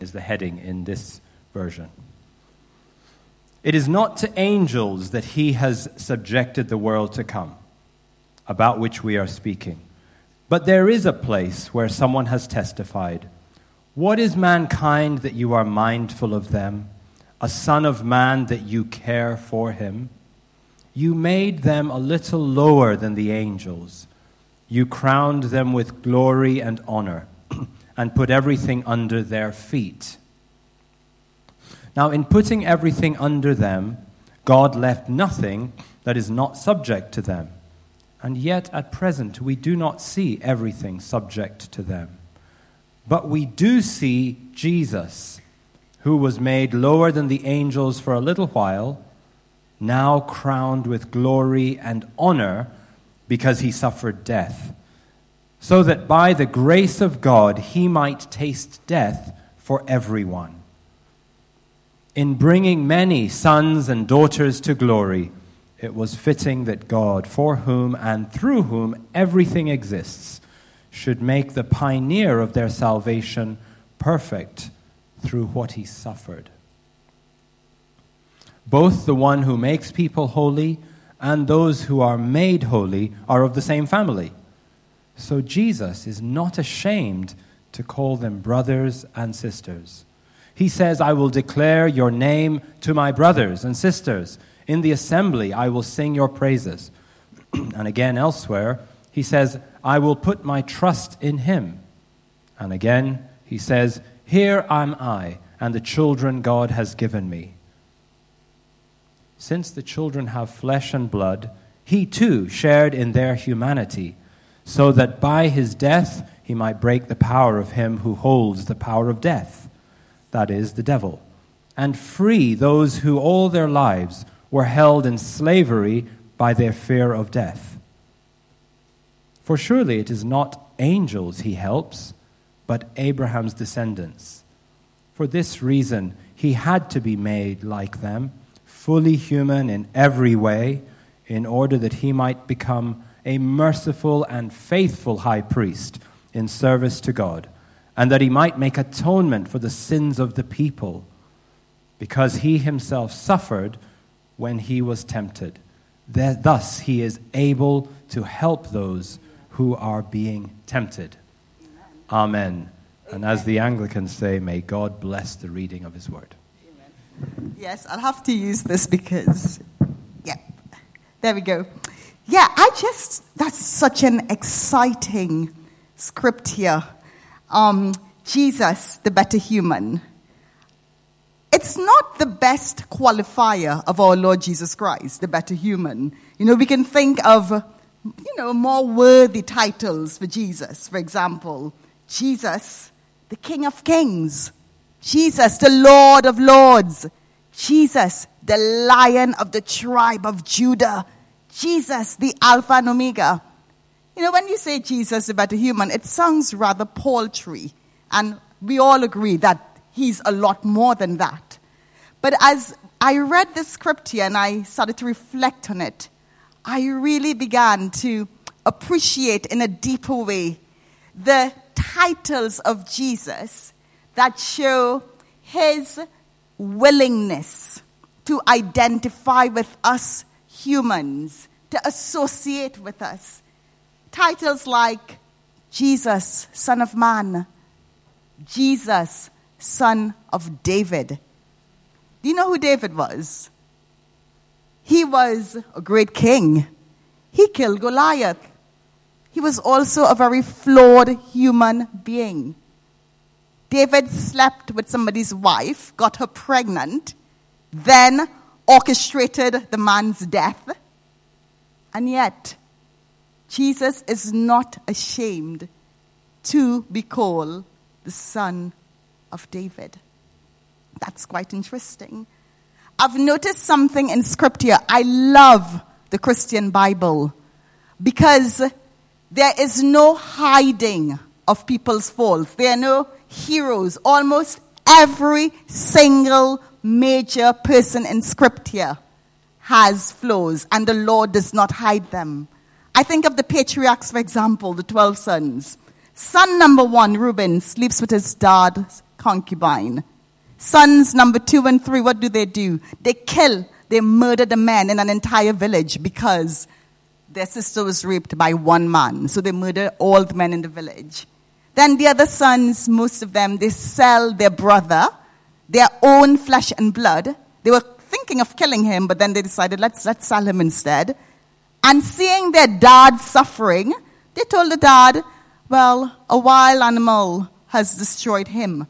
is the heading in this version. It is not to angels that he has subjected the world to come, about which we are speaking. But there is a place where someone has testified What is mankind that you are mindful of them? A son of man that you care for him? You made them a little lower than the angels. You crowned them with glory and honor and put everything under their feet. Now, in putting everything under them, God left nothing that is not subject to them. And yet, at present, we do not see everything subject to them. But we do see Jesus, who was made lower than the angels for a little while, now crowned with glory and honor because he suffered death, so that by the grace of God he might taste death for everyone. In bringing many sons and daughters to glory, it was fitting that God, for whom and through whom everything exists, should make the pioneer of their salvation perfect through what he suffered. Both the one who makes people holy and those who are made holy are of the same family. So Jesus is not ashamed to call them brothers and sisters. He says, I will declare your name to my brothers and sisters. In the assembly, I will sing your praises. and again, elsewhere, he says, I will put my trust in him. And again, he says, Here am I, and the children God has given me. Since the children have flesh and blood, he too shared in their humanity, so that by his death he might break the power of him who holds the power of death, that is, the devil, and free those who all their lives were held in slavery by their fear of death. For surely it is not angels he helps, but Abraham's descendants. For this reason, he had to be made like them, fully human in every way, in order that he might become a merciful and faithful high priest in service to God, and that he might make atonement for the sins of the people, because he himself suffered when he was tempted. Thus, he is able to help those who are being tempted. Amen. And as the Anglicans say, may God bless the reading of his word. Yes, I'll have to use this because, yeah, there we go. Yeah, I just, that's such an exciting script here. Um, Jesus, the better human it's not the best qualifier of our Lord Jesus Christ, the better human. You know, we can think of, you know, more worthy titles for Jesus. For example, Jesus, the King of Kings. Jesus, the Lord of Lords. Jesus, the Lion of the tribe of Judah. Jesus, the Alpha and Omega. You know, when you say Jesus, about a human, it sounds rather paltry. And we all agree that he's a lot more than that. But as I read the script here and I started to reflect on it, I really began to appreciate in a deeper way the titles of Jesus that show his willingness to identify with us humans, to associate with us. Titles like Jesus, Son of Man, Jesus, son of David. Do you know who David was? He was a great king. He killed Goliath. He was also a very flawed human being. David slept with somebody's wife, got her pregnant, then orchestrated the man's death. And yet, Jesus is not ashamed to be called the Son of David. That's quite interesting. I've noticed something in scripture. I love the Christian Bible because there is no hiding of people's faults. There are no heroes. Almost every single major person in scripture has flaws, and the Lord does not hide them. I think of the patriarchs, for example, the 12 sons. Son number one, Reuben, sleeps with his dad concubine. Sons number two and three, what do they do? They kill, they murder the men in an entire village because their sister was raped by one man. So they murder all the men in the village. Then the other sons, most of them, they sell their brother, their own flesh and blood. They were thinking of killing him, but then they decided, let's, let's sell him instead. And seeing their dad suffering, they told the dad, well, a wild animal has destroyed him.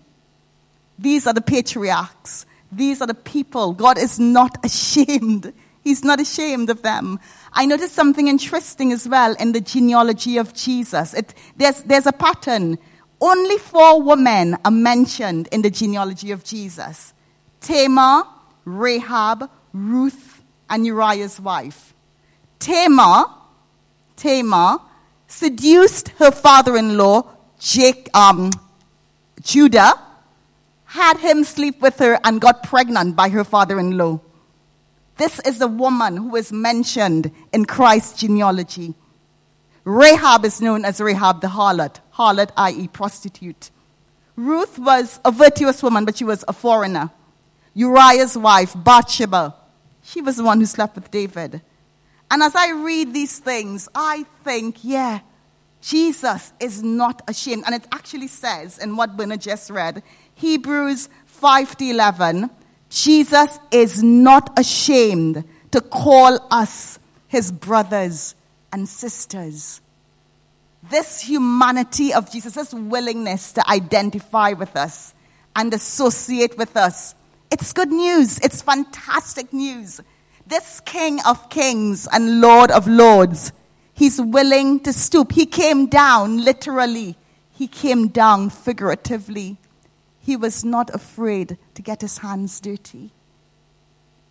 These are the patriarchs. These are the people. God is not ashamed. He's not ashamed of them. I noticed something interesting as well in the genealogy of Jesus. It, there's, there's a pattern. Only four women are mentioned in the genealogy of Jesus Tamar, Rahab, Ruth, and Uriah's wife. Tamar, Tamar seduced her father-in-law, Jake, um, Judah, had him sleep with her and got pregnant by her father-in-law. This is the woman who is mentioned in Christ's genealogy. Rahab is known as Rahab the harlot, harlot, i.e., prostitute. Ruth was a virtuous woman, but she was a foreigner. Uriah's wife, Bathsheba, she was the one who slept with David. And as I read these things, I think, yeah, Jesus is not ashamed. And it actually says in what Bernard just read, Hebrews 5 to 11, Jesus is not ashamed to call us his brothers and sisters. This humanity of Jesus, this willingness to identify with us and associate with us, it's good news. It's fantastic news. This King of Kings and Lord of Lords, he's willing to stoop. He came down literally, he came down figuratively. He was not afraid to get his hands dirty.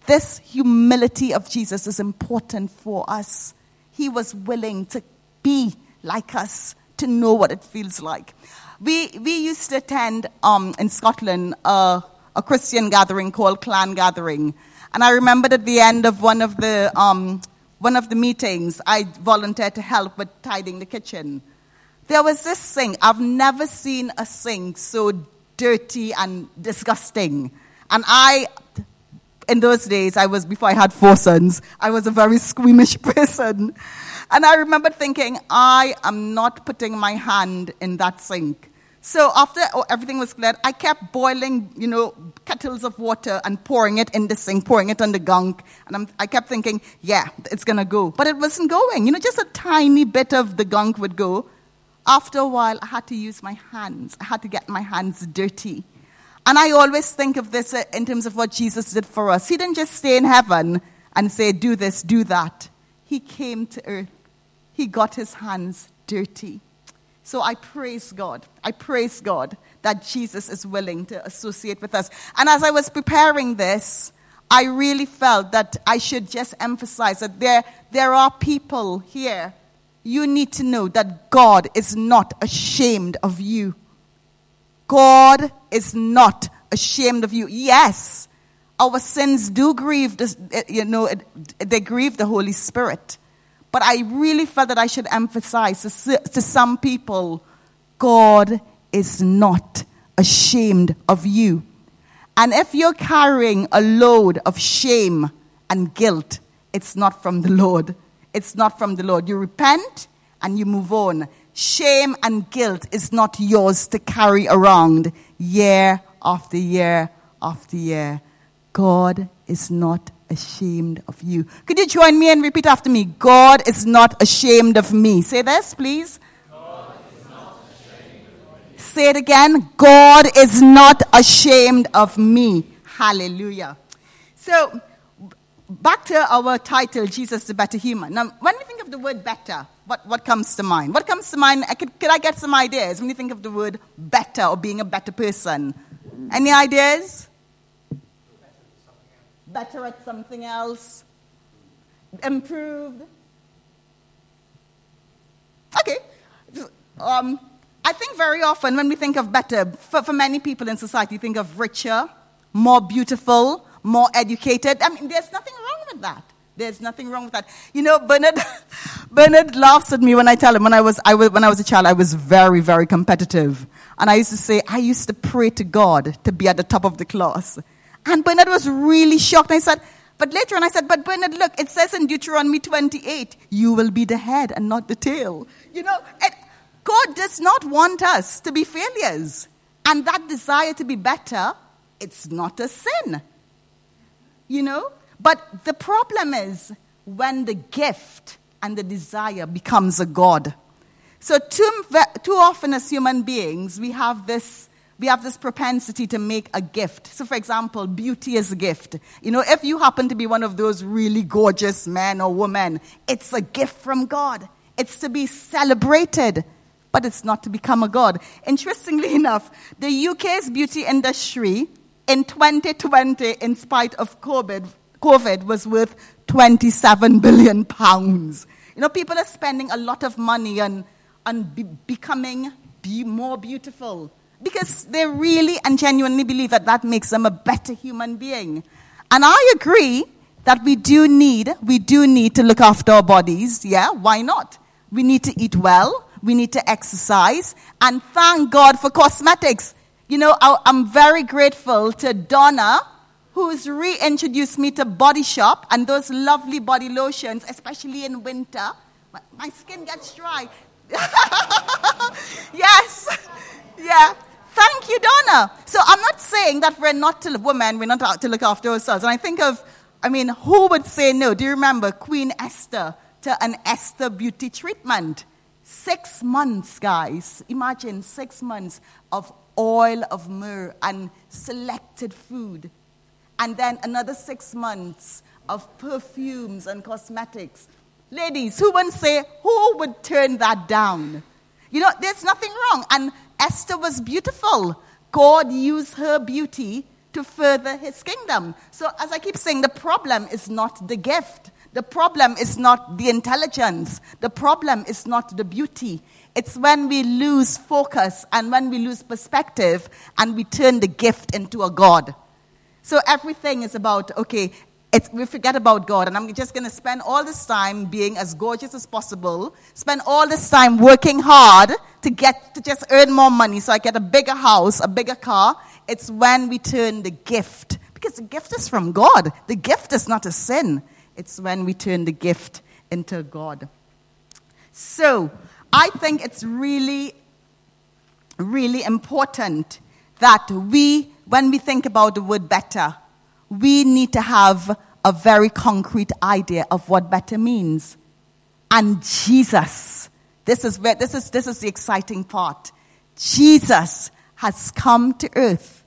This humility of Jesus is important for us. He was willing to be like us, to know what it feels like. We, we used to attend um, in Scotland uh, a Christian gathering called Clan Gathering. And I remembered at the end of one of the, um, one of the meetings, I volunteered to help with tidying the kitchen. There was this sink. I've never seen a sink so dirty and disgusting. And I, in those days, I was, before I had four sons, I was a very squeamish person. And I remember thinking, I am not putting my hand in that sink. So after everything was cleared, I kept boiling, you know, kettles of water and pouring it in the sink, pouring it on the gunk. And I'm, i kept thinking, yeah, it's going to go. But it wasn't going. You know, just a tiny bit of the gunk would go. After a while, I had to use my hands. I had to get my hands dirty. And I always think of this uh, in terms of what Jesus did for us. He didn't just stay in heaven and say, do this, do that. He came to earth. He got his hands dirty. So I praise God. I praise God that Jesus is willing to associate with us. And as I was preparing this, I really felt that I should just emphasize that there, there are people here. You need to know that God is not ashamed of you. God is not ashamed of you. Yes, our sins do grieve, you know, they grieve the Holy Spirit. But I really felt that I should emphasize to, to some people God is not ashamed of you. And if you're carrying a load of shame and guilt, it's not from the Lord. It's not from the Lord. You repent and you move on. Shame and guilt is not yours to carry around year after year after year. God is not ashamed of you. Could you join me and repeat after me? God is not ashamed of me. Say this, please. Say it again. God is not ashamed of me. Hallelujah. So, back to our title, Jesus the Better Human. Now, when we think of the word better, what, what comes to mind? What comes to mind? Could, could I get some ideas when you think of the word better or being a better person? Any ideas? Better at something else, improved. Okay. Um, I think very often when we think of better, for, for many people in society, think of richer, more beautiful, more educated. I mean, there's nothing wrong with that. There's nothing wrong with that. You know, Bernard, Bernard laughs at me when I tell him when I was, I was when I was a child, I was very, very competitive. And I used to say, I used to pray to God to be at the top of the class. And Bernard was really shocked. I said, but later on I said, but Bernard, look, it says in Deuteronomy 28, you will be the head and not the tail. You know, it, God does not want us to be failures. And that desire to be better, it's not a sin. You know? But the problem is when the gift and the desire becomes a God. So too, too often as human beings, we have this we have this propensity to make a gift. So, for example, beauty is a gift. You know, if you happen to be one of those really gorgeous men or women, it's a gift from God. It's to be celebrated, but it's not to become a God. Interestingly enough, the UK's beauty industry in 2020, in spite of COVID, COVID was worth 27 billion pounds. You know, people are spending a lot of money on, on be, becoming be more beautiful because they really and genuinely believe that that makes them a better human being. And I agree that we do need, we do need to look after our bodies. Yeah, why not? We need to eat well. We need to exercise. And thank God for cosmetics. You know, I'm very grateful to Donna who's reintroduced me to Body Shop and those lovely body lotions, especially in winter. My, my skin gets dry. yes. Yeah. Thank you, Donna. So I'm not saying that we're not to women, we're not out to look after ourselves. And I think of, I mean, who would say no? Do you remember Queen Esther to an Esther beauty treatment? Six months, guys. Imagine six months of oil of myrrh and selected food and then another six months of perfumes and cosmetics. Ladies, who would say, who would turn that down? You know, there's nothing wrong. And Esther was beautiful. God used her beauty to further his kingdom. So, as I keep saying, the problem is not the gift. The problem is not the intelligence. The problem is not the beauty. It's when we lose focus and when we lose perspective and we turn the gift into a God. So everything is about, okay, we forget about God, and I'm just going to spend all this time being as gorgeous as possible, spend all this time working hard to get to just earn more money so I get a bigger house, a bigger car. It's when we turn the gift, because the gift is from God. The gift is not a sin. It's when we turn the gift into God. So I think it's really, really important that we when we think about the word better, we need to have a very concrete idea of what better means. And Jesus, this is, where, this is, this is the exciting part. Jesus has come to earth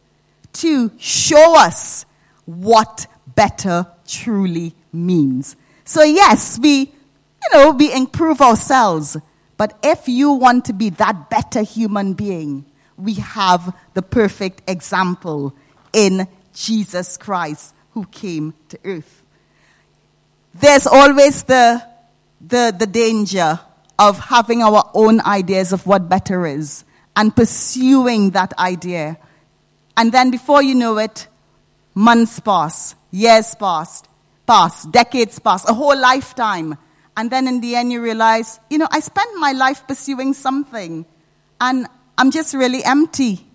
to show us what better truly means. So yes, we, you know, we improve ourselves. But if you want to be that better human being, we have the perfect example in Jesus Christ who came to earth. There's always the, the, the danger of having our own ideas of what better is and pursuing that idea. And then before you know it, months pass, years pass, pass, decades pass, a whole lifetime. And then in the end you realize, you know, I spent my life pursuing something and I'm just really empty.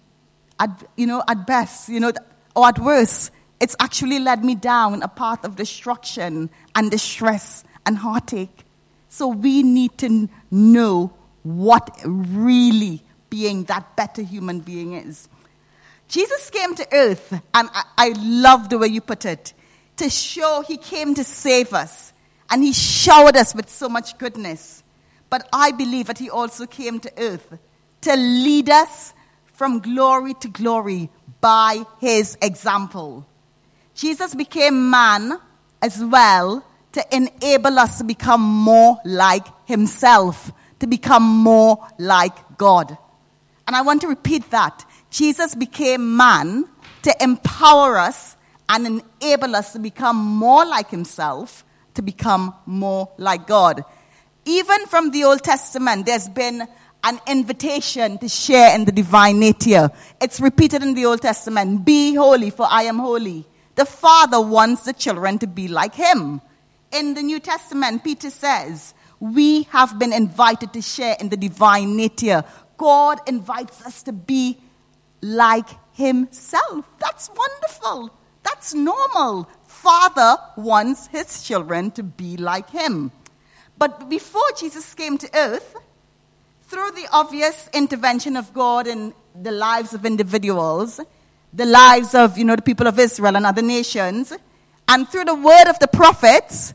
At, you know, at best, you know, or at worst, it's actually led me down a path of destruction and distress and heartache. So we need to know what really being that better human being is. Jesus came to earth, and I, I love the way you put it, to show he came to save us, and he showered us with so much goodness. But I believe that he also came to earth to lead us from glory to glory by his example. Jesus became man as well to enable us to become more like himself, to become more like God. And I want to repeat that. Jesus became man to empower us and enable us to become more like himself, to become more like God. Even from the Old Testament, there's been an invitation to share in the divine nature. It's repeated in the Old Testament Be holy, for I am holy. The Father wants the children to be like Him. In the New Testament, Peter says, we have been invited to share in the divine nature. God invites us to be like Himself. That's wonderful. That's normal. Father wants His children to be like Him. But before Jesus came to earth, through the obvious intervention of God in the lives of individuals, the lives of, you know, the people of Israel and other nations, and through the word of the prophets,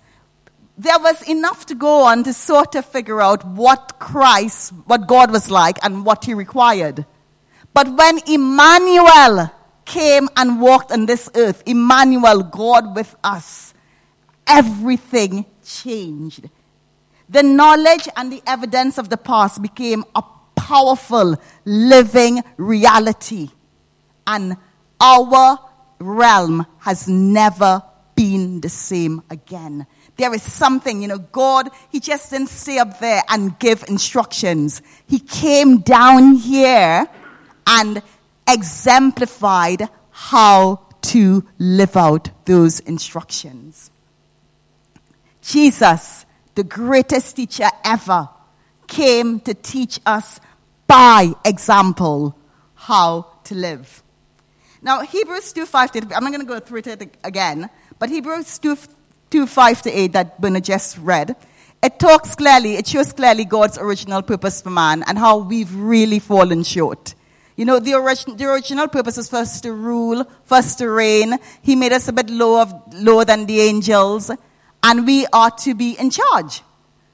there was enough to go on to sort of figure out what Christ, what God was like and what he required. But when Emmanuel came and walked on this earth, Emmanuel, God with us, everything changed. The knowledge and the evidence of the past became a powerful, living reality. And our realm has never been the same again. There is something, you know, God, He just didn't stay up there and give instructions. He came down here and exemplified how to live out those instructions. Jesus, the greatest teacher ever, came to teach us by example how to live. Now, Hebrews 2 5 to 8, I'm not going to go through it again, but Hebrews 2, 2 5 to 8 that Bernard just read, it talks clearly, it shows clearly God's original purpose for man and how we've really fallen short. You know, the, the original purpose was first to rule, first to reign. He made us a bit lower, lower than the angels, and we are to be in charge.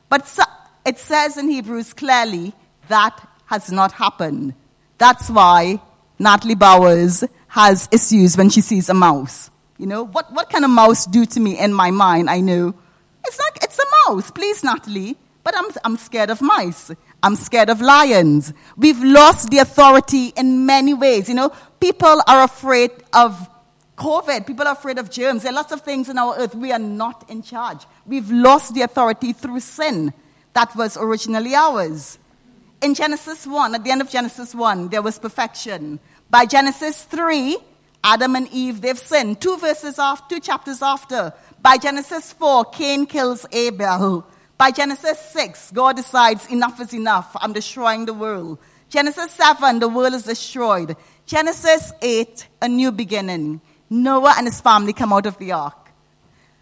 But so, it says in Hebrews clearly that has not happened. That's why Natalie Bowers has issues when she sees a mouse. You know, what, what can a mouse do to me in my mind? I know. It's like, it's a mouse. Please, Natalie. But I'm, I'm scared of mice. I'm scared of lions. We've lost the authority in many ways. You know, people are afraid of COVID. People are afraid of germs. There are lots of things in our earth. We are not in charge. We've lost the authority through sin that was originally ours. In Genesis 1, at the end of Genesis 1, there was perfection. By Genesis 3, Adam and Eve, they've sinned. Two verses off, two chapters after. By Genesis 4, Cain kills Abel. By Genesis 6, God decides enough is enough. I'm destroying the world. Genesis 7, the world is destroyed. Genesis 8, a new beginning. Noah and his family come out of the ark.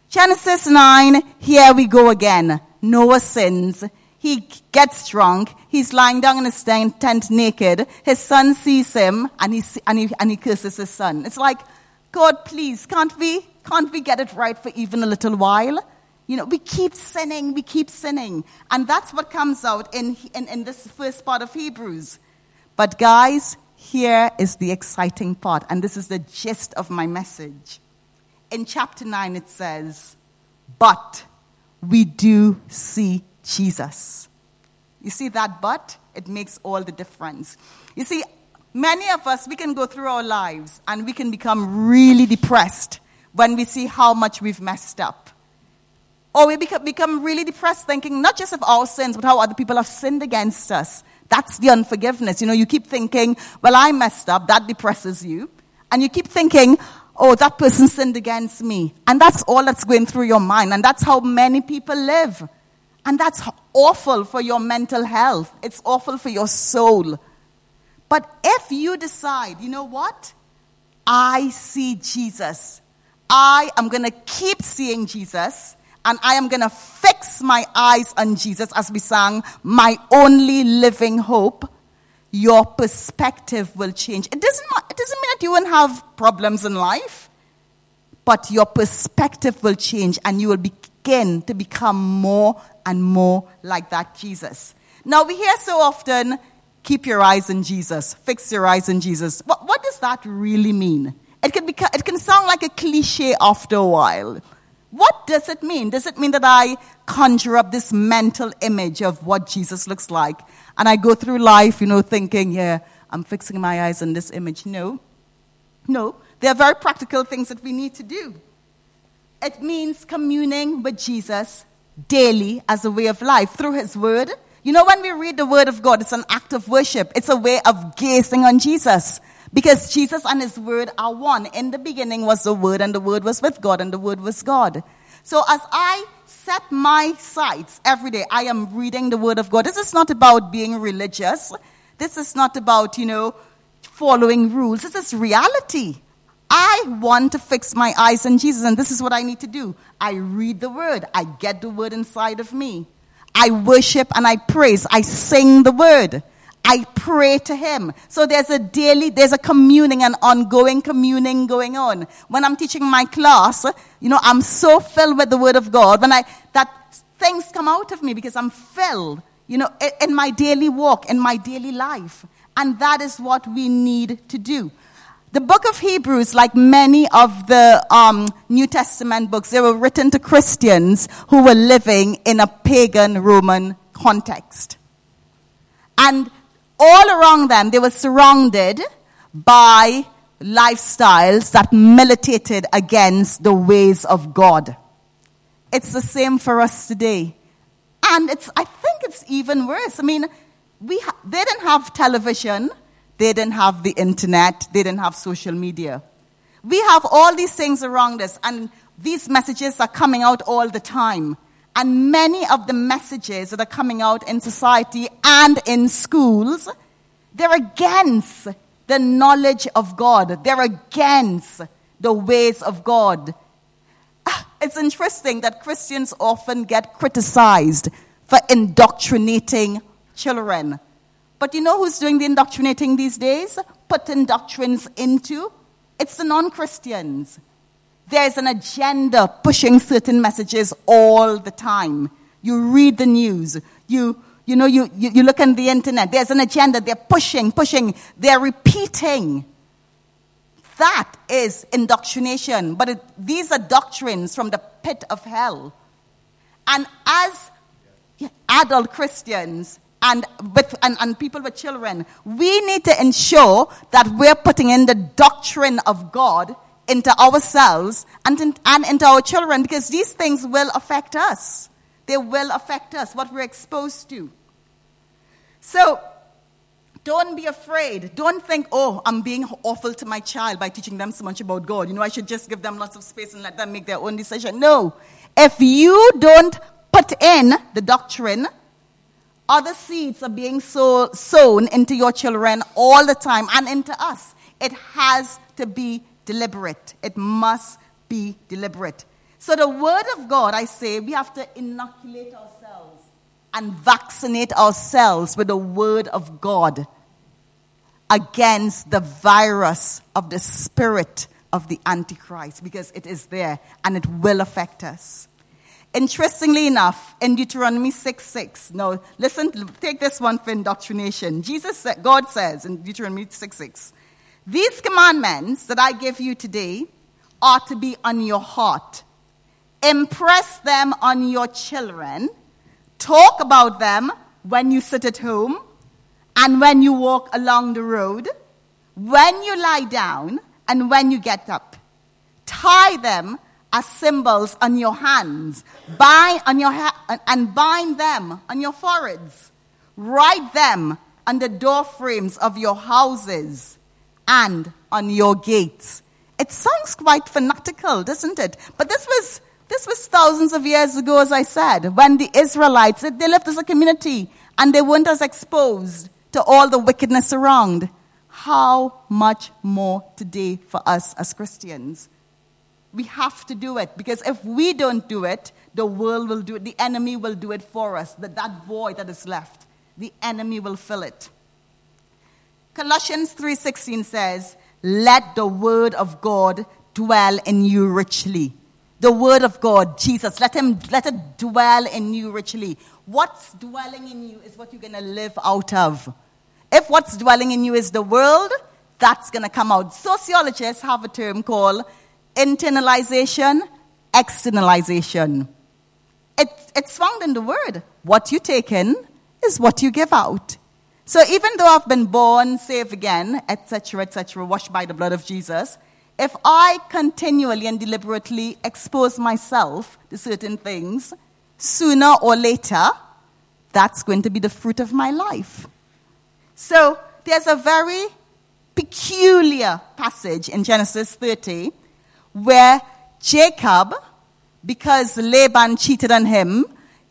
Genesis 9, here we go again. Noah sins. He gets drunk. He's lying down in his tent naked. His son sees him and he, and he, and he curses his son. It's like, God, please, can't we, can't we get it right for even a little while? You know, we keep sinning, we keep sinning. And that's what comes out in, in, in this first part of Hebrews. But guys, here is the exciting part, and this is the gist of my message. In chapter 9, it says, But we do see Jesus. You see that but? It makes all the difference. You see, many of us, we can go through our lives and we can become really depressed when we see how much we've messed up. Or we become, really depressed thinking not just of our sins, but how other people have sinned against us. That's the unforgiveness. You know, you keep thinking, well, I messed up. That depresses you. And you keep thinking, oh, that person sinned against me. And that's all that's going through your mind. And that's how many people live. And that's awful for your mental health. It's awful for your soul. But if you decide, you know what? I see Jesus. I am going to keep seeing Jesus. And I am going to fix my eyes on Jesus as we sang, My Only Living Hope. Your perspective will change. It doesn't, it doesn't mean that you won't have problems in life, but your perspective will change and you will to become more and more like that Jesus. Now we hear so often, keep your eyes on Jesus, fix your eyes on Jesus. What, what does that really mean? It can, it can sound like a cliche after a while. What does it mean? Does it mean that I conjure up this mental image of what Jesus looks like? And I go through life, you know, thinking, yeah, I'm fixing my eyes on this image. No. No. There are very practical things that we need to do. It means communing with Jesus daily as a way of life through His Word. You know, when we read the Word of God, it's an act of worship. It's a way of gazing on Jesus. Because Jesus and His Word are one. In the beginning was the Word, and the Word was with God, and the Word was God. So as I set my sights every day, I am reading the Word of God. This is not about being religious. This is not about, you know, following rules. This is reality. I want to fix my eyes on Jesus, and this is what I need to do. I read the Word, I get the Word inside of me. I worship and I praise, I sing the Word. I pray to him. So there's a daily, there's a communing, an ongoing communing going on. When I'm teaching my class, you know, I'm so filled with the word of God. When I, that things come out of me because I'm filled, you know, in my daily walk, in my daily life. And that is what we need to do. The book of Hebrews, like many of the um, New Testament books, they were written to Christians who were living in a pagan Roman context. And all around them, they were surrounded by lifestyles that militated against the ways of God. It's the same for us today. And it's, I think it's even worse. I mean, we ha- they didn't have television, they didn't have the internet, they didn't have social media. We have all these things around us, and these messages are coming out all the time. And many of the messages that are coming out in society and in schools, they're against the knowledge of God. They're against the ways of God. Ah, it's interesting that Christians often get criticized for indoctrinating children. But you know who's doing the indoctrinating these days? Putting doctrines into? It's the non Christians. There's an agenda pushing certain messages all the time. You read the news, you, you know, you, you, you look on the internet, there's an agenda, they're pushing, pushing, they're repeating. That is indoctrination, but it, these are doctrines from the pit of hell. And as adult Christians, and, with, and, and, people with children, we need to ensure that we're putting in the doctrine of God into ourselves and, in, and into our children because these things will affect us. They will affect us, what we're exposed to. So, don't be afraid. Don't think, oh, I'm being awful to my child by teaching them so much about God. You know, I should just give them lots of space and let them make their own decision. No. If you don't put in the doctrine, other seeds are being sow, sown into your children all the time and into us. It has to be deliberate. It must be deliberate. So, the Word of God, I say, we have to inoculate ourselves and vaccinate ourselves with the Word of God against the virus of the spirit of the Antichrist because it is there and it will affect us. Interestingly enough, in Deuteronomy 6 6, now listen, take this one for indoctrination. Jesus, God says in Deuteronomy 6 6, these commandments that I give you today are to be on your heart. Impress them on your children. Talk about them when you sit at home and when you walk along the road, when you lie down and when you get up. Tie them as symbols on your hands, bind on your ha- and bind them on your foreheads. Write them on the door frames of your houses and on your gates. It sounds quite fanatical, doesn't it? But this was, this was thousands of years ago, as I said, when the Israelites, they lived as a community and they weren't as exposed to all the wickedness around. How much more today for us as Christians? We have to do it because if we don't do it, the world will do it. The enemy will do it for us. That, that void that is left, the enemy will fill it. Colossians 3:16 says, "Let the word of God dwell in you richly." The word of God, Jesus, let him let it dwell in you richly. What's dwelling in you is what you're going to live out of. If what's dwelling in you is the world, that's going to come out. Sociologists have a term called internalization, externalization. It, it's found in the word. What you take in is what you give out. So even though I've been born, saved again, etc., etc., washed by the blood of Jesus, if I continually and deliberately expose myself to certain things, sooner or later, that's going to be the fruit of my life. So there's a very peculiar passage in Genesis 30 where Jacob because Laban cheated on him,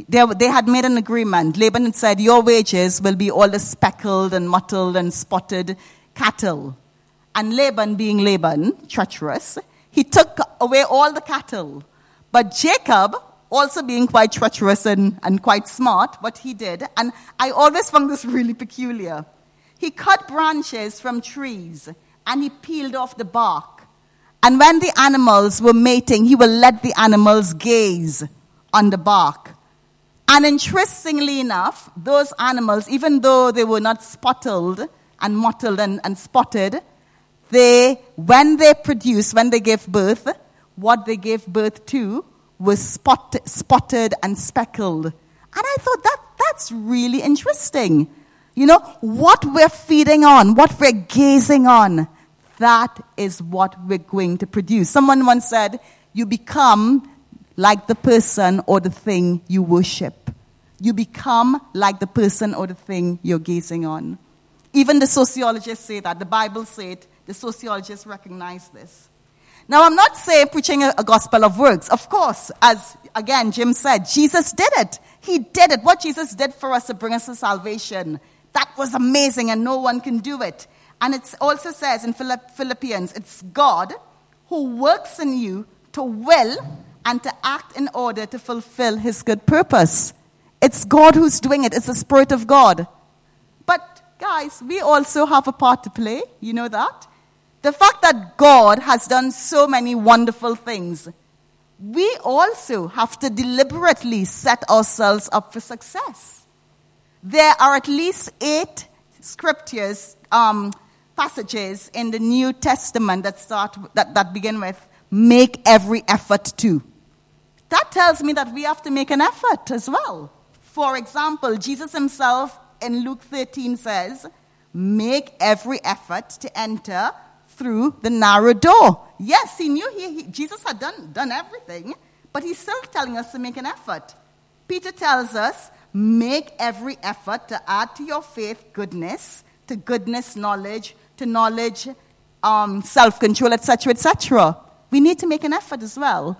they, they had made an agreement. Laban had said, Your wages will be all the speckled and mottled and spotted cattle. And Laban, being Laban, treacherous, he took away all the cattle. But Jacob, also being quite treacherous and, and quite smart, what he did, and I always found this really peculiar. He cut branches from trees and he peeled off the bark. And when the animals were mating, he will let the animals gaze on the bark. And interestingly enough, those animals, even though they were not spotted and mottled and, and spotted, they, when they produce, when they gave birth, what they gave birth to was spot, spotted and speckled. And I thought that, that's really interesting. You know, what we're feeding on, what we're gazing on, that is what we're going to produce. Someone once said, You become like the person or the thing you worship. You become like the person or the thing you're gazing on. Even the sociologists say that. The Bible said. The sociologists recognize this. Now, I'm not saying preaching a, a gospel of works. Of course, as again Jim said, Jesus did it. He did it. What Jesus did for us to bring us to salvation, that was amazing, and no one can do it. And it also says in Philippians, it's God who works in you to will and to act in order to fulfill his good purpose. It's God who's doing it, it's the Spirit of God. But, guys, we also have a part to play. You know that? The fact that God has done so many wonderful things, we also have to deliberately set ourselves up for success. There are at least eight scriptures, um, passages in the New Testament that start that, that begin with make every effort to. That tells me that we have to make an effort as well. For example, Jesus himself in Luke 13 says, Make every effort to enter through the narrow door. Yes, he knew he, he, Jesus had done, done everything, but he's still telling us to make an effort. Peter tells us, make every effort to add to your faith goodness, to goodness knowledge, to knowledge um, self control, etc., etc. We need to make an effort as well.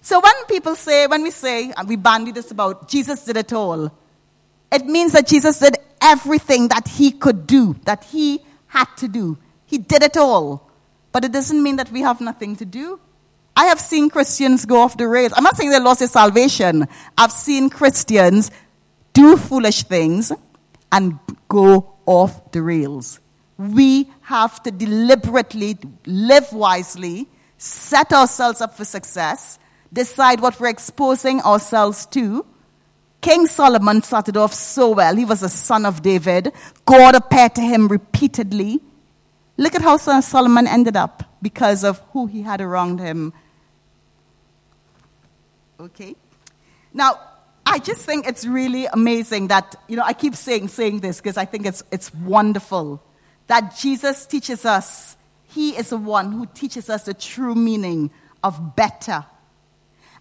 So when people say, when we say, and we bandy this about Jesus did it all, it means that Jesus did everything that he could do, that he had to do. He did it all. But it doesn't mean that we have nothing to do. I have seen Christians go off the rails. I'm not saying they lost their salvation. I've seen Christians do foolish things and go off the rails. We have to deliberately live wisely, set ourselves up for success, decide what we're exposing ourselves to. King Solomon started off so well. He was a son of David. God appeared to him repeatedly. Look at how Solomon ended up because of who he had around him. Okay? Now, I just think it's really amazing that, you know, I keep saying, saying this because I think it's, it's wonderful that Jesus teaches us, He is the one who teaches us the true meaning of better.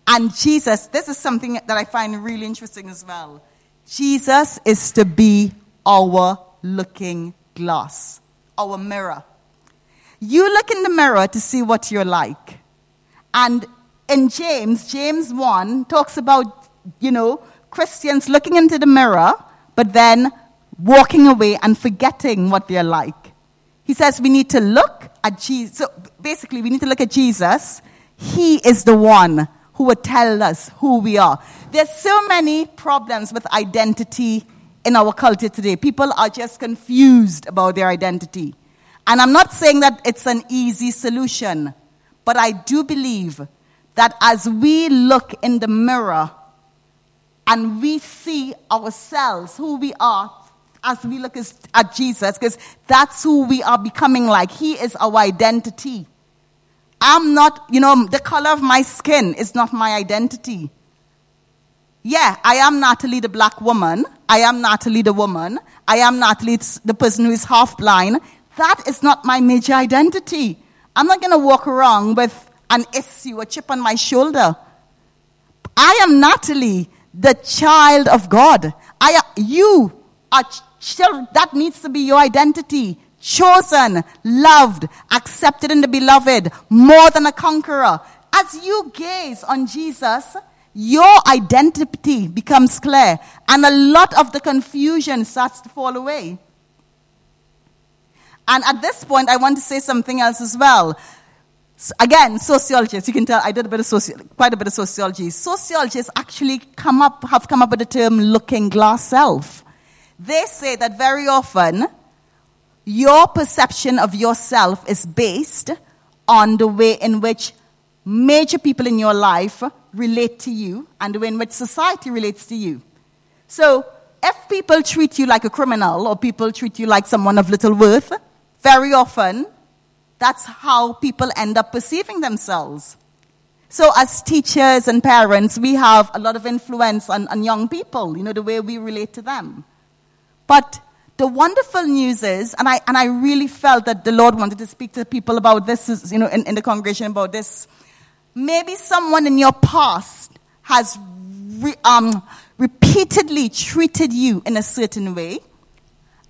And Jesus, this is something that I find really interesting as well. Jesus is to be our looking glass our mirror. You look in the mirror to see what you're like. And in James, James 1 talks about, you know, Christians looking into the mirror, but then walking away and forgetting what they're like. He says we need to look at Jesus. So basically, we need to look at Jesus. He is the one who will tell us who we are. There's so many problems with identity in our culture today. People are just confused about their identity. And I'm not saying that it's an easy solution, but I do believe that as we look in the mirror and we see ourselves, who we are, as we look at Jesus, because that's who we are becoming like. He is our identity. I'm not, you know, the color of my skin is not my identity. Yeah, I am Natalie, the black woman. I am Natalie, the woman. I am Natalie, the person who is half blind. That is not my major identity. I'm not going to walk around with an issue, a chip on my shoulder. I am Natalie, the child of God. I, you are child, that needs to be your identity. Chosen, loved, accepted in the beloved, more than a conqueror. as you gaze on Jesus, your identity becomes clear, and a lot of the confusion starts to fall away. And at this point, I want to say something else as well. Again, sociologists, you can tell I did a bit of soci- quite a bit of sociology. Sociologists actually come up, have come up with the term looking glass self. They say that very often your perception of yourself is based on the way in which major people in your life relate to you and the way in which society relates to you. So, if people treat you like a criminal or people treat you like someone of little worth, very often that's how people end up perceiving themselves. So, as teachers and parents, we have a lot of influence on, on young people, you know, the way we relate to them. But the wonderful news is, and I, and I really felt that the Lord wanted to speak to people about this, you know, in, in the congregation about this. Maybe someone in your past has re, um, repeatedly treated you in a certain way,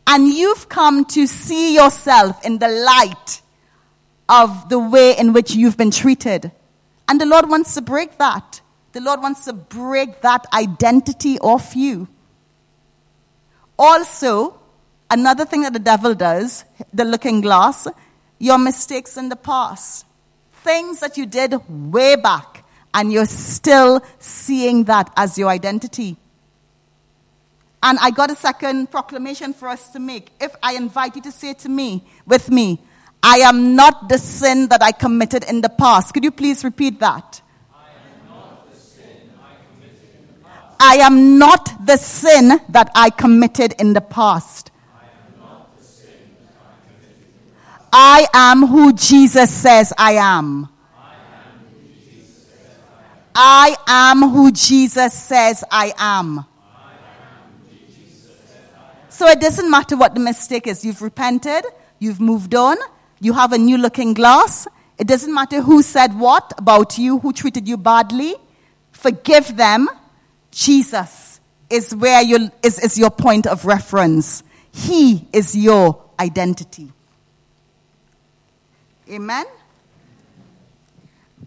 and you've come to see yourself in the light of the way in which you've been treated. And the Lord wants to break that. The Lord wants to break that identity off you. Also, another thing that the devil does, the looking glass, your mistakes in the past. Things that you did way back, and you're still seeing that as your identity. And I got a second proclamation for us to make. If I invite you to say to me, with me, I am not the sin that I committed in the past. Could you please repeat that? I am not the sin that I committed in the past. I am who Jesus says I am. I am who Jesus says I am. So it doesn't matter what the mistake is. You've repented, you've moved on, you have a new looking glass. It doesn't matter who said what about you, who treated you badly. Forgive them. Jesus is where you is, is your point of reference. He is your identity. Amen.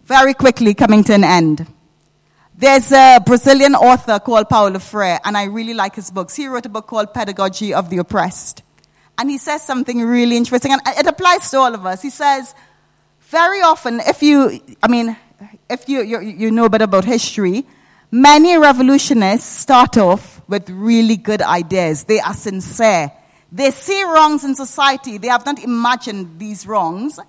Very quickly coming to an end. There's a Brazilian author called Paulo Freire, and I really like his books. He wrote a book called Pedagogy of the Oppressed. And he says something really interesting, and it applies to all of us. He says, very often, if you, I mean, if you, you, you know a bit about history, many revolutionists start off with really good ideas. They are sincere. They see wrongs in society. They have not imagined these wrongs.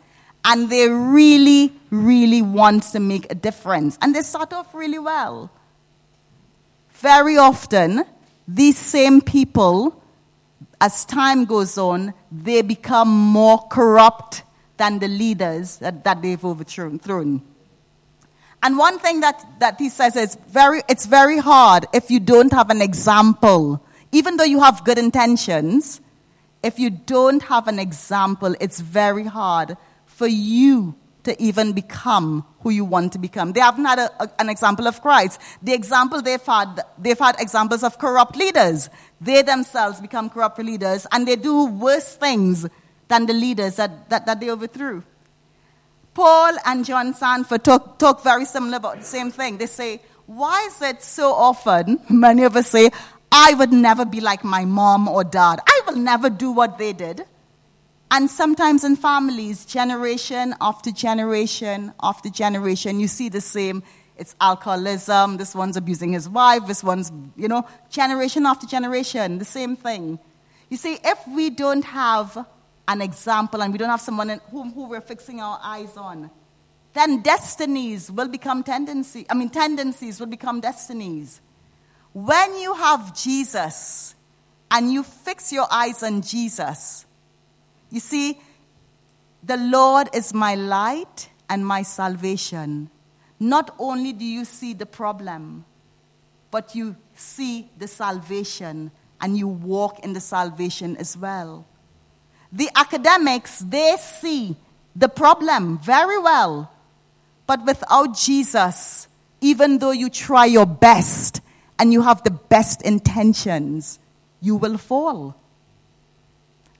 And they really, really want to make a difference. And they start off really well. Very often, these same people as time goes on, they become more corrupt than the leaders that, that they've overthrown. And one thing that, that he says is very, it's very hard if you don't have an example. Even though you have good intentions, if you don't have an example, it's very hard for you to even become who you want to become. They haven't had a, a, an example of Christ. The example they've had, they've had examples of corrupt leaders. They themselves become corrupt leaders and they do worse things than the leaders that, that, that they overthrew. Paul and John Sandford talk, talk very similar about the same thing. They say, why is it so often, many of us say, I would never be like my mom or dad. I will never do what they did. And sometimes in families, generation after generation after generation, you see the same. It's alcoholism, this one's abusing his wife, this one's, you know, generation after generation, the same thing. You see, if we don't have an example and we don't have someone in, whom who we're fixing our eyes on, then destinies will become tendencies. I mean, tendencies will become destinies. When you have Jesus and you fix your eyes on Jesus, you see, the Lord is my light and my salvation. Not only do you see the problem, but you see the salvation and you walk in the salvation as well. The academics, they see the problem very well. But without Jesus, even though you try your best and you have the best intentions, you will fall.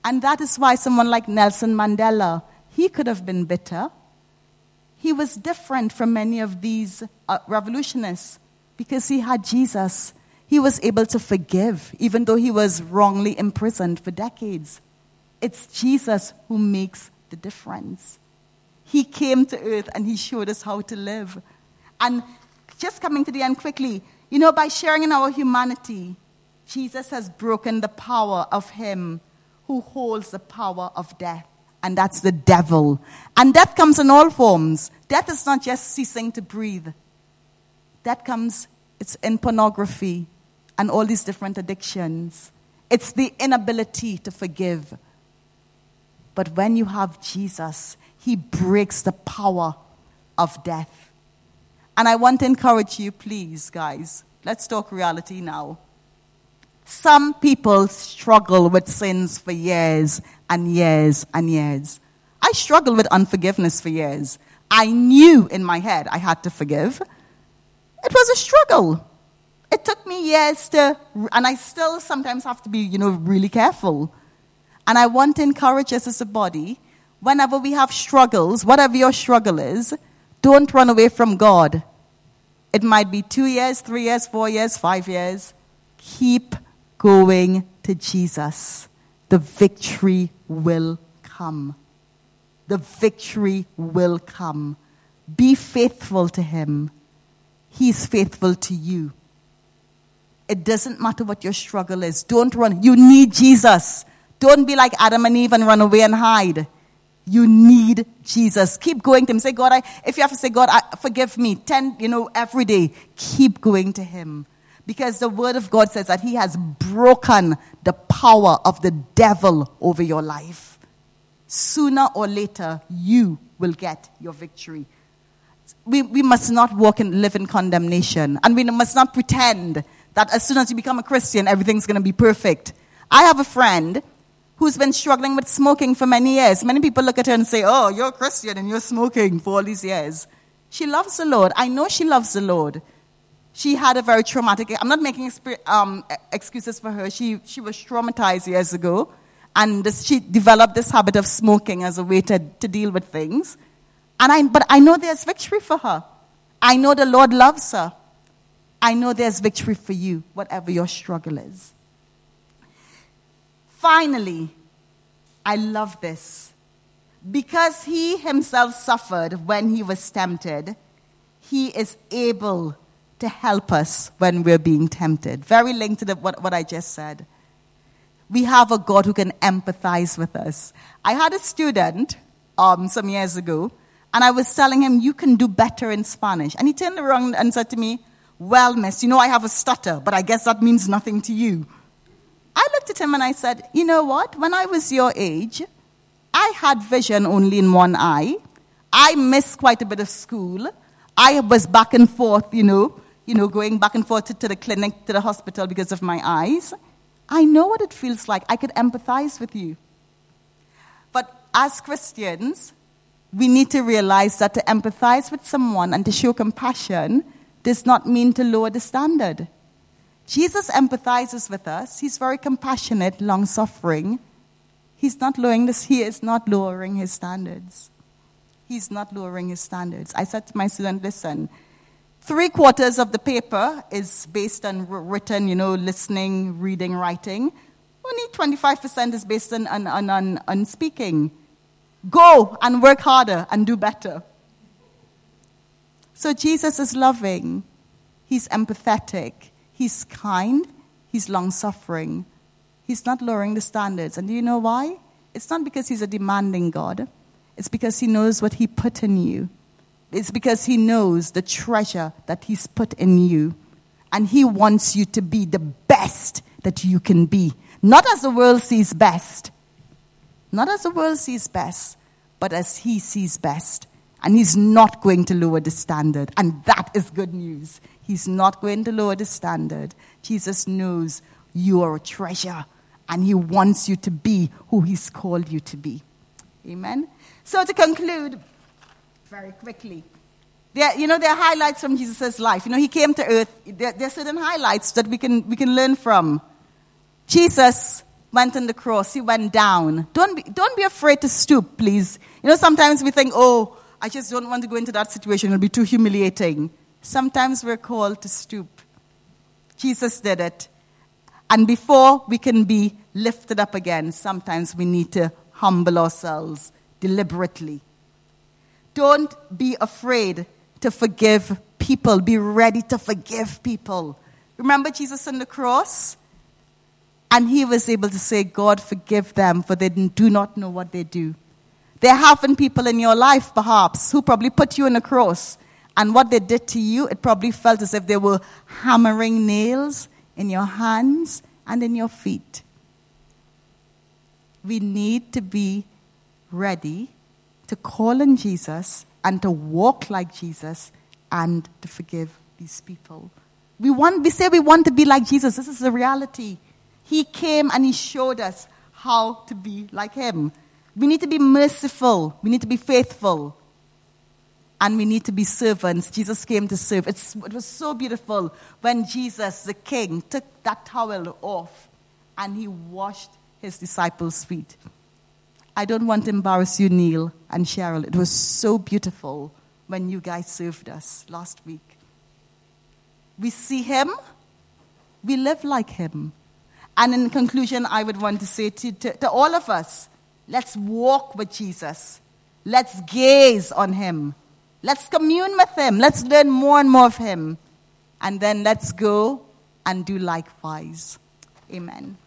And that is why someone like Nelson Mandela, he could have been bitter. He was different from many of these uh, revolutionists because he had Jesus. He was able to forgive, even though he was wrongly imprisoned for decades. It's Jesus who makes the difference. He came to earth and he showed us how to live. And just coming to the end quickly, you know, by sharing in our humanity, Jesus has broken the power of him who holds the power of death, and that's the devil. And death comes in all forms. Death is not just ceasing to breathe. Death comes, it's in pornography and all these different addictions. It's the inability to forgive. But when you have Jesus, he breaks the power of death. And I want to encourage you, please, guys, let's talk reality now. Some people struggle with sins for years and years and years. I struggled with unforgiveness for years. I knew in my head I had to forgive. It was a struggle. It took me years to, and I still sometimes have to be, you know, really careful. And I want to encourage us as a body, whenever we have struggles, whatever your struggle is, don't run away from God. It might be two years, three years, four years, five years. Keep going to Jesus, the victory will come. The victory will come. Be faithful to Him. He's faithful to you. It doesn't matter what your struggle is. Don't run. You need Jesus. Don't be like Adam and Eve and run away and hide. You need Jesus. Keep going to Him. Say, God, I, if you have to say, God, I, forgive me, ten, you know, every day, keep going to Him. Because the word of God says that he has broken the power of the devil over your life. Sooner or later, you will get your victory. We, we must not walk and live in condemnation. And we must not pretend that as soon as you become a Christian, everything's going to be perfect. I have a friend who's been struggling with smoking for many years. Many people look at her and say, Oh, you're a Christian and you're smoking for all these years. She loves the Lord. I know she loves the Lord she had a very traumatic, I'm not making um, excuses for her. She, she was traumatized years ago, and this, she developed this habit of smoking as a way to, to deal with things. And I, but I know there's victory for her. I know the Lord loves her. I know there's victory for you, whatever your struggle is. Finally, I love this. Because he himself suffered when he was tempted, he is able to help us when we're being tempted. Very linked to the, what, what I just said. We have a God who can empathize with us. I had a student um, some years ago, and I was telling him, You can do better in Spanish. And he turned around and said to me, Well, miss, you know I have a stutter, but I guess that means nothing to you. Looked at him and I said, You know what? When I was your age, I had vision only in one eye. I missed quite a bit of school. I was back and forth, you know, you know, going back and forth to, to the clinic, to the hospital because of my eyes. I know what it feels like. I could empathize with you. But as Christians, we need to realize that to empathize with someone and to show compassion does not mean to lower the standard. Jesus empathizes with us. He's very compassionate, long suffering. He's not lowering this, he is not lowering his standards. He's not lowering his standards. I said to my student, listen, Three quarters of the paper is based on written, you know, listening, reading, writing. Only 25% is based on, on, on, on speaking. Go and work harder and do better. So Jesus is loving, He's empathetic, He's kind, He's long suffering. He's not lowering the standards. And do you know why? It's not because He's a demanding God, it's because He knows what He put in you. It's because He knows the treasure that He's put in you. And He wants you to be the best that you can be. Not as the world sees best, not as the world sees best, but as He sees best. And He's not going to lower the standard. And that is good news. He's not going to lower the standard. Jesus knows you are a treasure, and He wants you to be who He's called you to be. Amen. So, to conclude, very quickly. There, you know, there are highlights from Jesus' life. You know, he came to earth. There, there, are certain highlights that we can, we can learn from. Jesus went on the cross. He went down. Don't be, don't be afraid to stoop, please. You know, sometimes we think, oh, I just don't want to go into that situation. It'll be too humiliating. Sometimes we're called to stoop. Jesus did it. And before we can be lifted up again, sometimes we need to humble ourselves deliberately. Don't be afraid to forgive people. Be ready to forgive people. Remember Jesus on the cross? And he was able to say, God, forgive them, for they do not know what they do. There have been people in your life, perhaps, who probably put you on a cross. And what they did to you, it probably felt as if they were hammering nails in your hands and in your feet. We need to be ready to call on Jesus and to walk like Jesus and to forgive these people. We, want, we say we want to be like Jesus. This is the reality. He came and He showed us how to be like Him. We need to be merciful, we need to be faithful, and we need to be servants. Jesus came to serve. It's, it was so beautiful when Jesus, the King, took that towel off and He washed His disciples' feet. I don't want to embarrass you, Neil and Cheryl. It was so beautiful when you guys served us last week. We see Him, we live like Him. And in conclusion, I would want to say to, to, to all of us let's walk with Jesus, let's gaze on Him, let's commune with Him, let's learn more and more of Him, and then let's go and do likewise. Amen.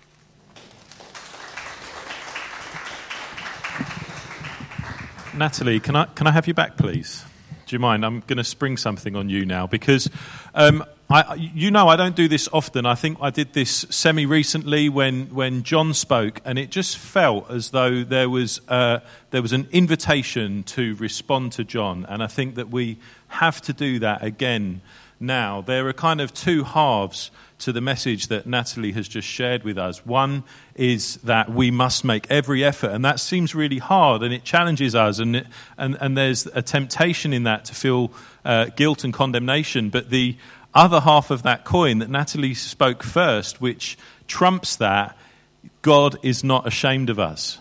Natalie, can I, can I have you back, please? Do you mind? I'm going to spring something on you now because um, I, you know I don't do this often. I think I did this semi recently when, when John spoke, and it just felt as though there was, uh, there was an invitation to respond to John. And I think that we have to do that again now. There are kind of two halves to the message that Natalie has just shared with us. One is that we must make every effort, and that seems really hard and it challenges us, and, it, and, and there's a temptation in that to feel uh, guilt and condemnation. But the other half of that coin that Natalie spoke first, which trumps that, God is not ashamed of us.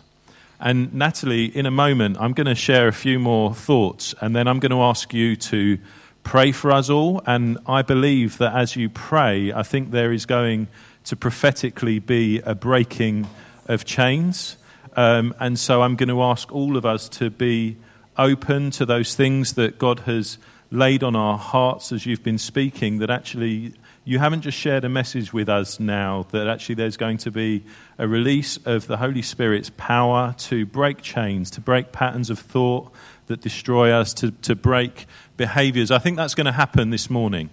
And Natalie, in a moment, I'm going to share a few more thoughts, and then I'm going to ask you to pray for us all. And I believe that as you pray, I think there is going to prophetically be a breaking of chains. Um, and so I'm going to ask all of us to be open to those things that God has laid on our hearts as you've been speaking, that actually you haven't just shared a message with us now, that actually there's going to be a release of the Holy Spirit's power to break chains, to break patterns of thought that destroy us, to, to break behaviors. I think that's going to happen this morning.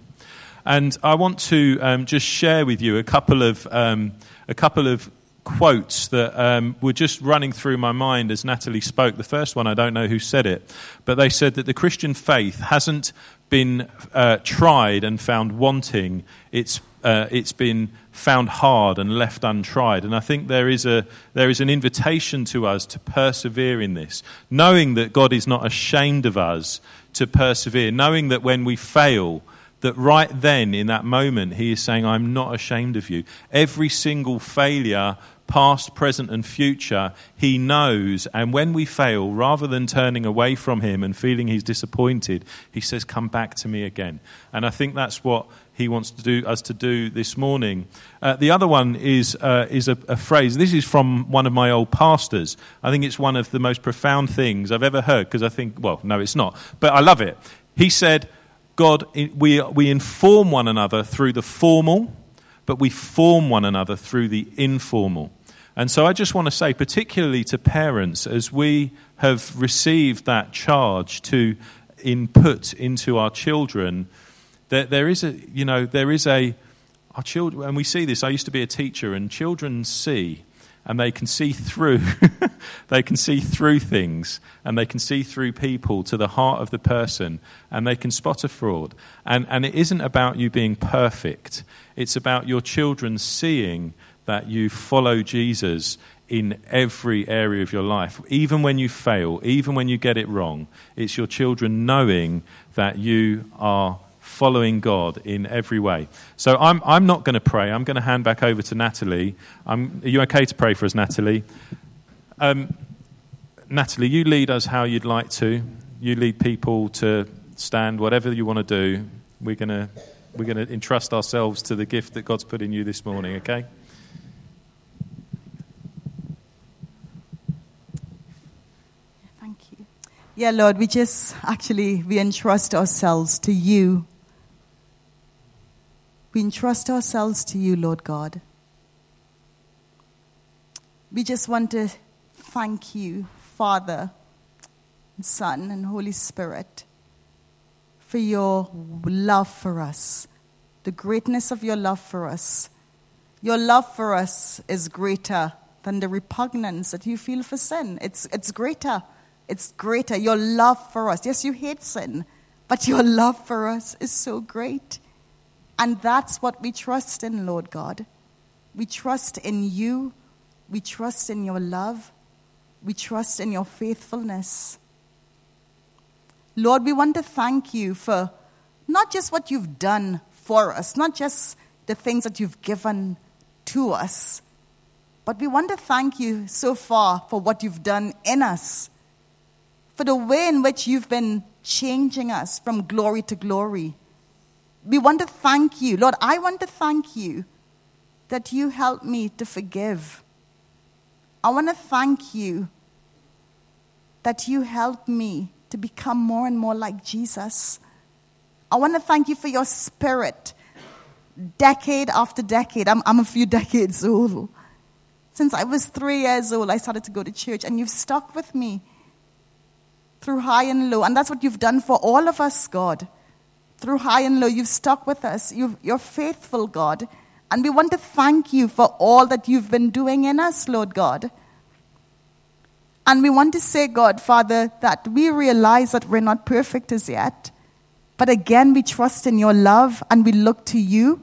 And I want to um, just share with you a couple of, um, a couple of quotes that um, were just running through my mind as Natalie spoke. The first one, I don't know who said it, but they said that the Christian faith hasn't been uh, tried and found wanting, it's, uh, it's been found hard and left untried. And I think there is, a, there is an invitation to us to persevere in this, knowing that God is not ashamed of us to persevere, knowing that when we fail, that right then, in that moment, he is saying, I'm not ashamed of you. Every single failure, past, present, and future, he knows. And when we fail, rather than turning away from him and feeling he's disappointed, he says, Come back to me again. And I think that's what he wants to do, us to do this morning. Uh, the other one is, uh, is a, a, phrase. This is from one of my old pastors. I think it's one of the most profound things I've ever heard because I think, well, no, it's not, but I love it. He said, God, we, we inform one another through the formal, but we form one another through the informal. And so I just want to say, particularly to parents, as we have received that charge to input into our children, that there is a, you know, there is a, our children, and we see this. I used to be a teacher, and children see, and they can see through, they can see through things, and they can see through people to the heart of the person, and they can spot a fraud. And, and it isn't about you being perfect, it's about your children seeing that you follow Jesus in every area of your life. Even when you fail, even when you get it wrong, it's your children knowing that you are following God in every way. So I'm, I'm not going to pray. I'm going to hand back over to Natalie. I'm, are you okay to pray for us, Natalie? Um, Natalie, you lead us how you'd like to. you lead people to stand, whatever you want to do. We're going to we're going to entrust ourselves to the gift that God's put in you this morning, okay? Thank you. Yeah, Lord, we just actually we entrust ourselves to you. We entrust ourselves to you, Lord God. We just want to thank you, Father, Son, and Holy Spirit, for your love for us, the greatness of your love for us. Your love for us is greater than the repugnance that you feel for sin. It's, it's greater. It's greater. Your love for us. Yes, you hate sin, but your love for us is so great. And that's what we trust in, Lord God. We trust in you. We trust in your love. We trust in your faithfulness. Lord, we want to thank you for not just what you've done for us, not just the things that you've given to us, but we want to thank you so far for what you've done in us, for the way in which you've been changing us from glory to glory. We want to thank you. Lord, I want to thank you that you helped me to forgive. I want to thank you that you helped me to become more and more like Jesus. I want to thank you for your spirit. Decade after decade, I'm, I'm a few decades old. Since I was three years old, I started to go to church, and you've stuck with me through high and low. And that's what you've done for all of us, God. Through high and low, you've stuck with us. you are faithful, God. And we want to thank you for all that you've been doing in us, Lord God. And we want to say, God, Father, that we realize that we're not perfect as yet. But again, we trust in your love and we look to you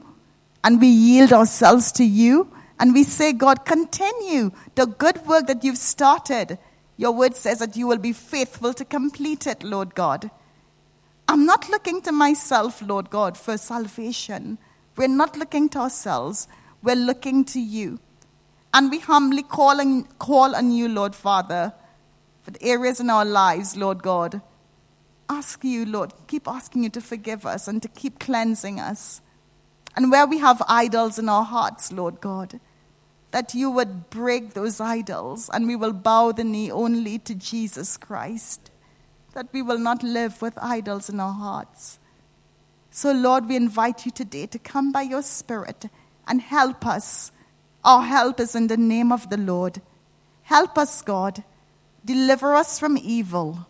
and we yield ourselves to you. And we say, God, continue the good work that you've started. Your word says that you will be faithful to complete it, Lord God. I'm not looking to myself, Lord God, for salvation. We're not looking to ourselves. We're looking to you. And we humbly call on, call on you, Lord Father, for the areas in our lives, Lord God. Ask you, Lord, keep asking you to forgive us and to keep cleansing us. And where we have idols in our hearts, Lord God, that you would break those idols and we will bow the knee only to Jesus Christ, that we will not live with idols in our hearts. So, Lord, we invite you today to come by your Spirit and help us our help is in the name of the Lord. Help us, God. Deliver us from evil.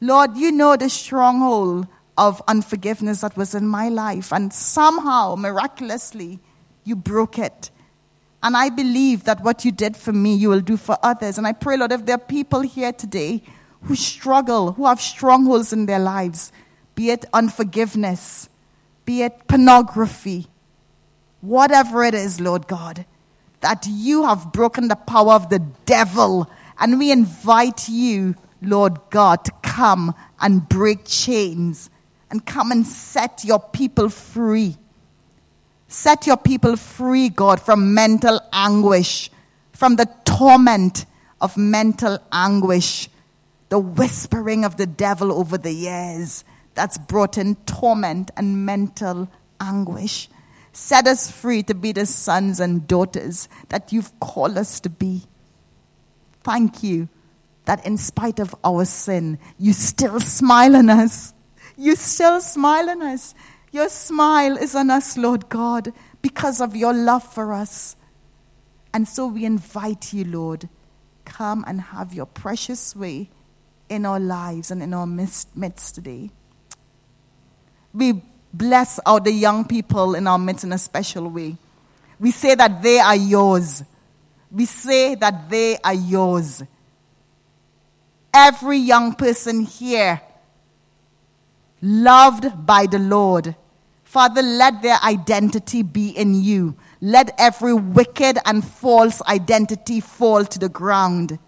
Lord, you know the stronghold of unforgiveness that was in my life, and somehow, miraculously, you broke it. And I believe that what you did for me, you will do for others. And I pray, Lord, if there are people here today who struggle, who have strongholds in their lives, be it unforgiveness, be it pornography, whatever it is, Lord God, that you have broken the power of the devil. And we invite you, Lord God, to come and break chains and come and set your people free. Set your people free, God, from mental anguish, from the torment of mental anguish, the whispering of the devil over the years that's brought in torment and mental anguish. Set us free to be the sons and daughters that you've called us to be. Thank you that in spite of our sin, you still smile on us. You still smile on us. Your smile is on us, Lord God, because of your love for us. And so we invite you, Lord, come and have your precious way in our lives and in our midst, today. We bless all the young people in our midst in a special way. We say that they are yours. We say that they are yours. Every young person here, loved by the Lord. Father, let their identity be in you. Let every wicked and false identity fall to the ground.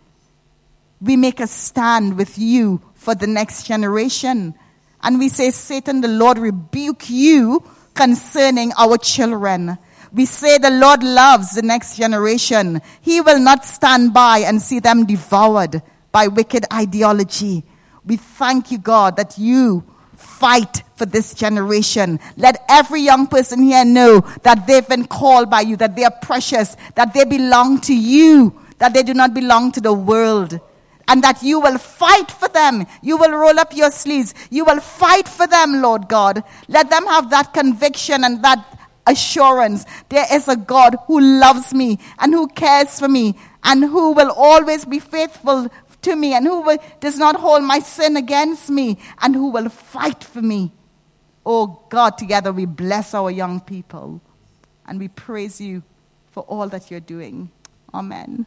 We make a stand with you for the next generation and we say, Satan, the Lord rebuke you concerning our children. We say the Lord loves the next generation. He will not stand by and see them devoured by wicked ideology. We thank you, God, that you fight for this generation. Let every young person here know that they've been called by you, that they are precious, that they belong to you, that they do not belong to the world. And that you will fight for them. You will roll up your sleeves. You will fight for them, Lord God. Let them have that conviction and that assurance. There is a God who loves me and who cares for me and who will always be faithful to me and who will, does not hold my sin against me and who will fight for me. Oh God, together we bless our young people and we praise you for all that you're doing. Amen.